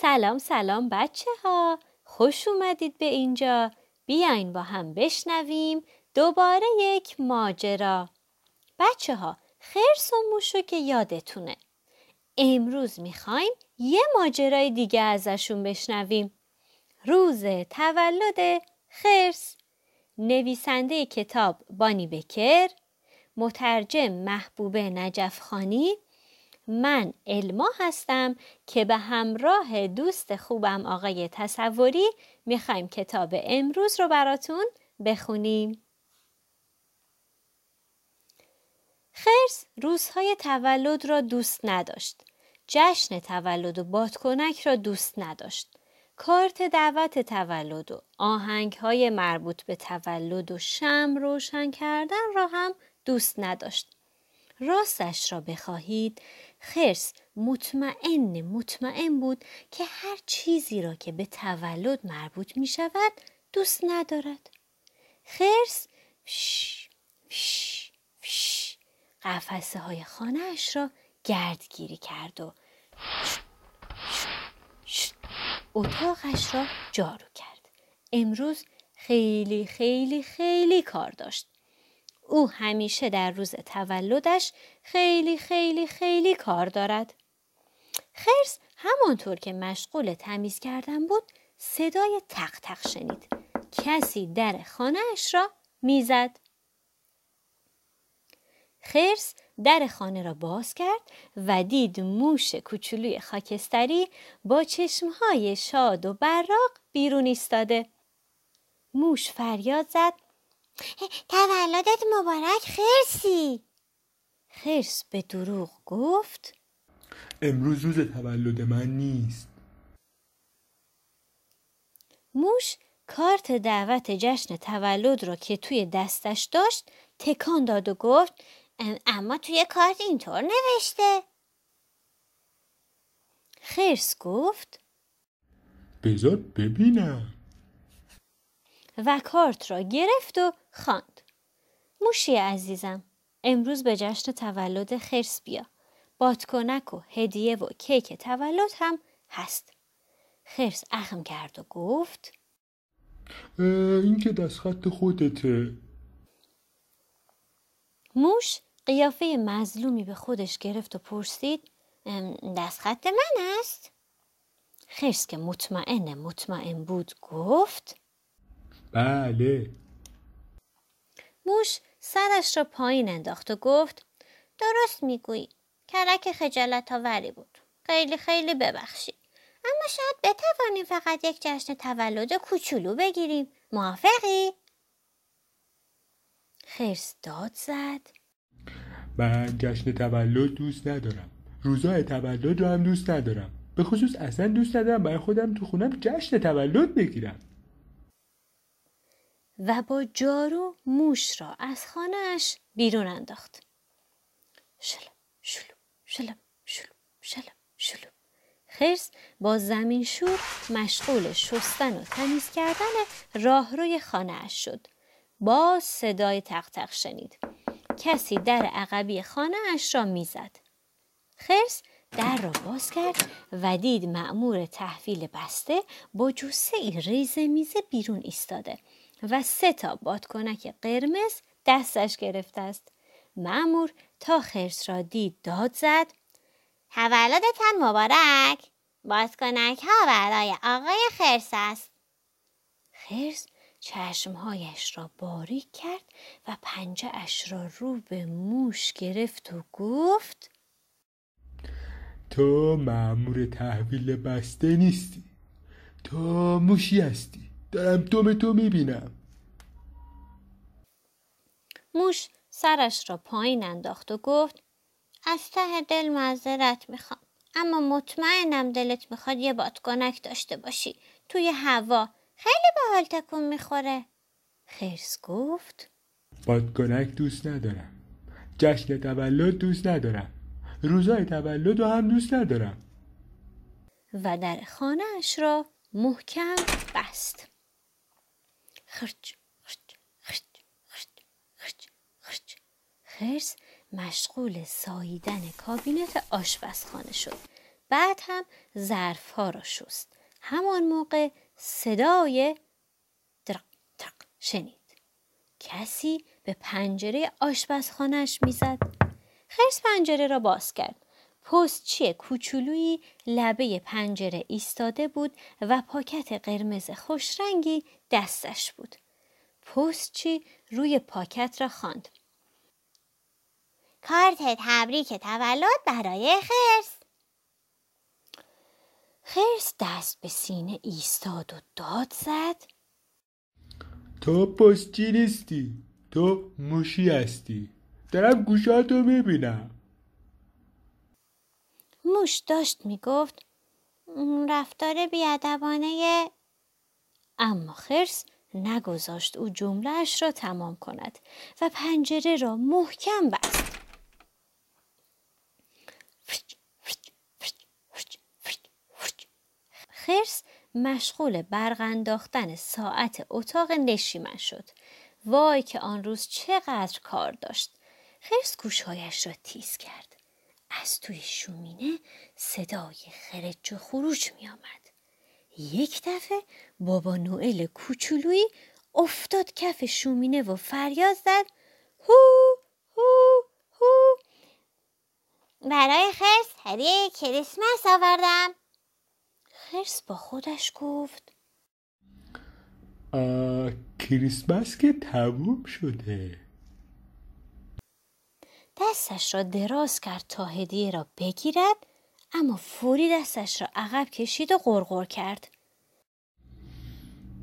سلام سلام بچه ها خوش اومدید به اینجا. بیاین با هم بشنویم دوباره یک ماجرا. بچه ها خرس و موشو که یادتونه. امروز می‌خوایم یه ماجرای دیگه ازشون بشنویم. روز تولد خرس. نویسنده کتاب بانی بکر مترجم محبوبه نجفخانی من الما هستم که به همراه دوست خوبم آقای تصوری می‌خوایم کتاب امروز رو براتون بخونیم. خرس روزهای تولد را دوست نداشت. جشن تولد و بادکنک را دوست نداشت. کارت دعوت تولد و آهنگ های مربوط به تولد و شم روشن کردن را هم دوست نداشت. راستش را بخواهید خرس مطمئن مطمئن بود که هر چیزی را که به تولد مربوط می شود دوست ندارد. خرس فش قفسه های خانه اش را گردگیری کرد و اتاقش را جارو کرد. امروز خیلی خیلی خیلی کار داشت. او همیشه در روز تولدش خیلی خیلی خیلی کار دارد. خرس همانطور که مشغول تمیز کردن بود صدای تق تق شنید. کسی در خانهاش را می‌زد. خرس در خانه را باز کرد و دید موش کوچولوی خاکستری با چشمهای شاد و براق بیرون ایستاده. موش فریاد زد تولدت مبارک خرسی. خرس به دروغ گفت. امروز روز تولد من نیست. موش کارت دعوت جشن تولد را که توی دستش داشت تکان داد و گفت اما توی کارت اینطور نوشته. خرس گفت بذار ببینم. و کارت را گرفت و خواند. موشی عزیزم امروز به جشن تولد خرس بیا. بادکنک و هدیه و کیک تولد هم هست. خرس اخم کرد و گفت این که دستخط خودته موش قیافه مظلومی به خودش گرفت و پرسید دستخط من است؟ خرس که مطمئن مطمئن بود گفت بله موش سرش را پایین انداخت و گفت درست می‌گویی. کلک خجالت آوری بود. خیلی خیلی ببخشید. اما شاید بتوانیم فقط یک جشن تولد کوچولو بگیریم. موافقی؟ خرس داد زد. من جشن تولد دوست ندارم. روزای تولد رو هم دوست ندارم. به خصوص اصلا دوست ندارم برای خودم تو خونم جشن تولد بگیرم. و با جارو موش را از خانهاش بیرون انداخت. شلم شلو شلم شلو شلم شلو خرس با زمین شور مشغول شستن و تمیز کردن راهروی خانهاش شد. باز صدای تق تق شنید. کسی در عقبی خانهاش را می‌زد. خرس در را باز کرد و دید معمور تحویل بسته با جوسه ای ریزه میزه بیرون ایستاده و سه تا بادکنک قرمز دستش گرفته است. معمور تا خرس را دید داد زد. تولدتان مبارک. بادکنک ها برای آقای خرس است. خرس چشمهایش را باریک کرد و پنجه اش را رو به موش گرفت و گفت تو معمور تحویل بسته نیستی. تو موشی هستی. دارم دوم تو می‌بینم. موش سرش را پایین انداخت و گفت از ته دل معذرت می‌خوام. اما مطمئنم دلت می‌خواد یه بادکنک داشته باشی. توی هوا خیلی به حال تکون می‌خوره. خرس گفت بادکنک دوست ندارم. جشن تولد دوست ندارم. روزای تولد رو هم دوست ندارم. و در خانهاش را محکم بست. خرچ خرچ خرچ خرچ خرچ خرچ خرس مشغول ساییدن کابینت آشپزخانه شد بعد هم ظرف ها را شست همان موقع صدای درق درق شنید کسی به پنجره آشپزخانهش می‌زد خرس پنجره را باز کرد پستچی کوچولویی لبه پنجره ایستاده بود و پاکت قرمز خوشرنگی دستش بود. پستچی روی پاکت را خواند. کارت تبریک تولد برای خرس. خرس دست به سینه ایستاد و داد زد. تو پستچی نیستی تو موشی هستی. دارم گوشاتو می‌بینم. موش داشت می‌گفت رفتار بیادبانه اما خرس نگذاشت او جملهش را تمام کند و پنجره را محکم بست. خرس مشغول برق انداختن ساعت اتاق نشیمن شد. وای که آن روز چقدر کار داشت. خرس گوشهایش را تیز کرد. از توی شومینه صدای خرج و خروج می آمد. یک دفعه بابا نوئل کوچولویی افتاد کف شومینه و فریاد زد. هو هو هو. برای خرس هدیه کریسمس آوردم. خرس با خودش گفت. کریسمس که تموم شده. دستش را دراز کرد تا هدیه را بگیرد اما فوری دستش را عقب کشید و غرغر کرد.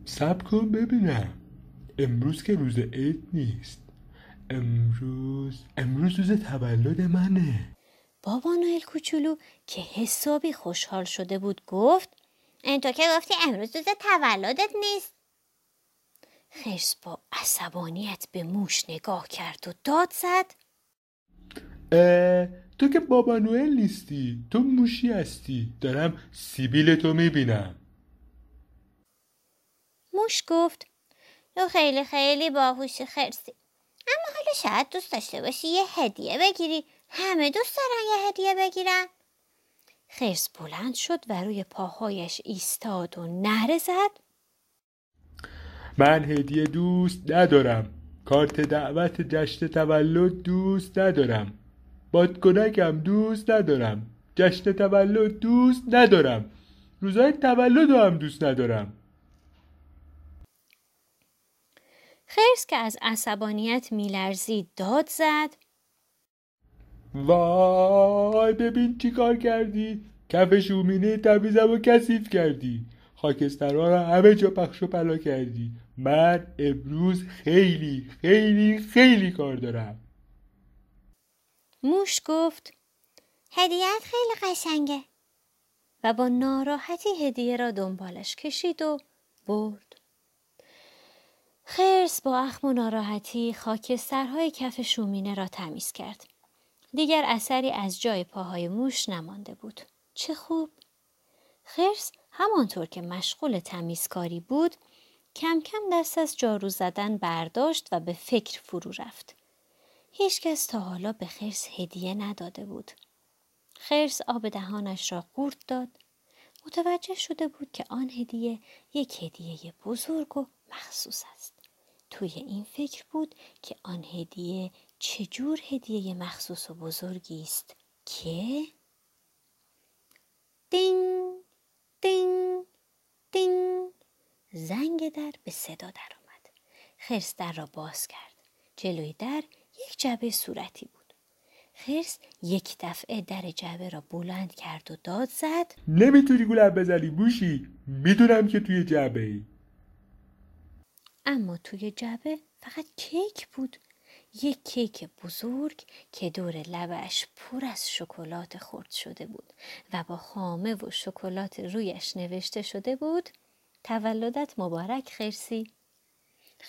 سب کن ببینم. امروز که روز عید نیست. امروز امروز روز تولد منه. بابا نوئل کوچولو که حسابی خوشحال شده بود گفت این تو که گفتی امروز روز تولدت نیست. خرس با عصبانیت به موش نگاه کرد و داد زد. تو که بابا نوئل نیستی تو موشی هستی. دارم سیبیل تو می‌بینم. موش گفت تو خیلی خیلی باهوشی خرسی. اما حالا شاید دوست داشته باشی یه هدیه بگیری. همه دوست دارن یه هدیه بگیرن. خرس بلند شد و روی پاهایش ایستاد و نهره زد. من هدیه دوست ندارم. کارت دعوت جشن تولد دوست ندارم. بادکنکم دوست ندارم. جشن تولد دوست ندارم. روزای تولد هم دوست ندارم. خرس که از عصبانیت میلرزید. داد زد. وای ببین چی کار کردی. کف شومینه تمیزم و کثیف کردی. خاکسترها را همه جا پخش و پلا کردی. من امروز خیلی خیلی خیلی کار دارم. موش گفت هدیت خیلی قشنگه. و با ناراحتی هدیه را دنبالش کشید و برد. خرس با اخم و ناراحتی خاکسترهای کف شومینه را تمیز کرد. دیگر اثری از جای پاهای موش نمانده بود. چه خوب! خرس همانطور که مشغول تمیزکاری بود کم کم دست از جارو زدن برداشت و به فکر فرو رفت. هیچکس تا حالا به خرس هدیه نداده بود. خرس آب دهانش را قورت داد. متوجه شده بود که آن هدیه یک هدیه بزرگ و مخصوص است. توی این فکر بود که آن هدیه چجور هدیه مخصوص و بزرگی است که دین دین دین زنگ در به صدا درآمد. خرس در را باز کرد. جلوی در یک جبه صورتی بود. خرس یک دفعه در جبه را بلند کرد و داد زد. نمی‌تونی گولم بزنی بوشی می‌دونم که توی جبه ای اما توی جبه فقط کیک بود. یک کیک بزرگ که دور لبش پر از شکلات خورد شده بود و با خامه و شکلات رویش نوشته شده بود تولدت مبارک خرسی.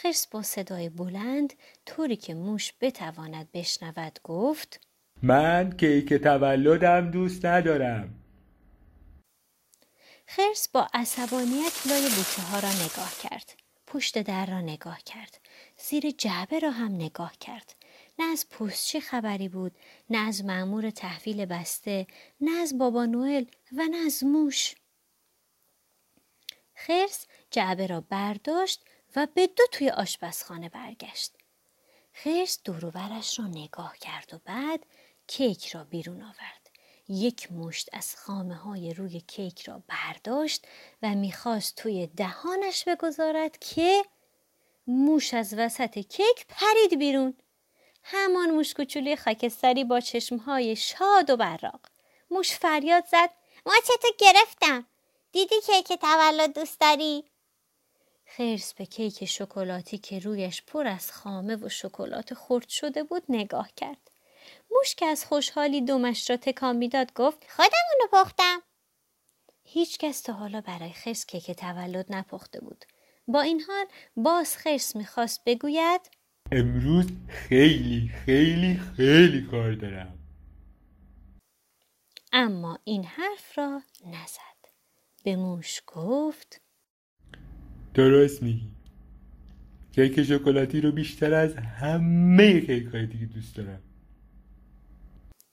خرس با صدای بلند طوری که موش بتواند بشنود گفت من کیک تولدم دوست ندارم. خرس با عصبانیت لای بوته ها را نگاه کرد پشت در را نگاه کرد زیر جعبه را هم نگاه کرد. نه از پستچی خبری بود نه از معمور تحویل بسته نه از بابا نوئل و نه از موش. خرس جعبه را برداشت و به دو توی آشپزخانه برگشت. خرس دوروبرش را نگاه کرد و بعد کیک را بیرون آورد. یک مشت از خامه های روی کیک را برداشت و می‌خواست توی دهانش بگذارد که موش از وسط کیک پرید بیرون. همان موش کوچولی خاکستری با چشمهای شاد و براق. موش فریاد زد. ما چطور گرفتم. دیدی کیک تولد دوست داری؟ خرس به کیک شکلاتی که رویش پر از خامه و شکلات خرد شده بود نگاه کرد. موش که از خوشحالی دومش را تکان می‌داد گفت خودمونو پختم. هیچ کس تا حالا برای خرس کیک تولد نپخته بود. با این حال باز خرس می‌خواست بگوید امروز خیلی خیلی خیلی کار دارم. اما این حرف را نزد. به موش گفت درست میگی. کیک شکلاتی رو بیشتر از همه کیک های دیگه دوست دارم.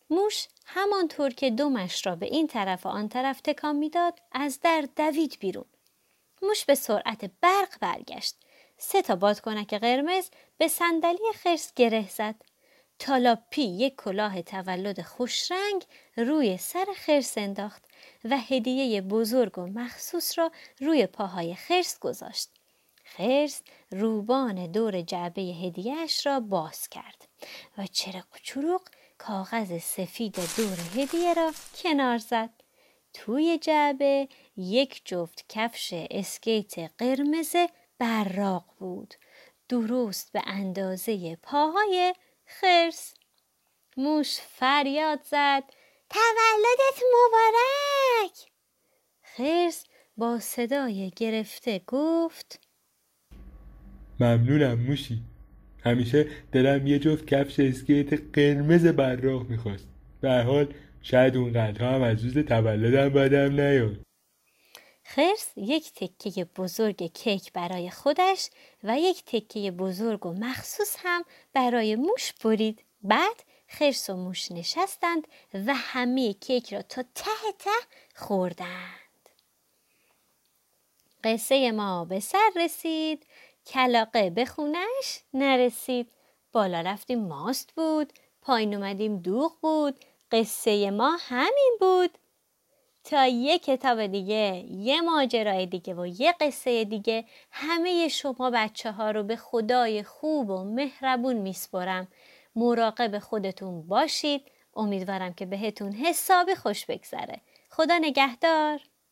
موش همانطور که دومش را به این طرف و آن طرف تکان می‌داد از در دوید بیرون. موش به سرعت برق برگشت. سه تا بادکنک قرمز به صندلی خرس گره زد. تالاپی یک کلاه تولد خوشرنگ روی سر خرس انداخت. و هدیه بزرگ و مخصوص را روی پاهای خرس گذاشت. خرس روبان دور جعبه هدیهش را باز کرد و چرق و کاغذ سفید دور هدیه را کنار زد. توی جعبه یک جفت کفش اسکیت قرمز براق بود. درست به اندازه پاهای خرس. موش فریاد زد تولدت مبارک خرس با صدای گرفته گفت ممنونم موشی. همیشه دلم یه جفت کفش اسکیت قرمز براق می‌خواست. به حال شاید اونقدرها هم از روز تولدم بدم نیاد. خرس یک تکه بزرگ کیک برای خودش و یک تکه بزرگ و مخصوص هم برای موش برید. بعد خرس و موش نشستند و همه کیک را تا ته ته خوردند. قصه ما به سر رسید کلاقه به خونش نرسید. بالا رفتیم ماست بود. پایین اومدیم دوغ بود. قصه ما همین بود. تا یه کتاب دیگه یه ماجرای دیگه و یه قصه دیگه همه شما بچه ها رو به خدای خوب و مهربون میسپرم. مراقب خودتون باشید. امیدوارم که بهتون حسابی خوش بگذره. خدا نگهدار.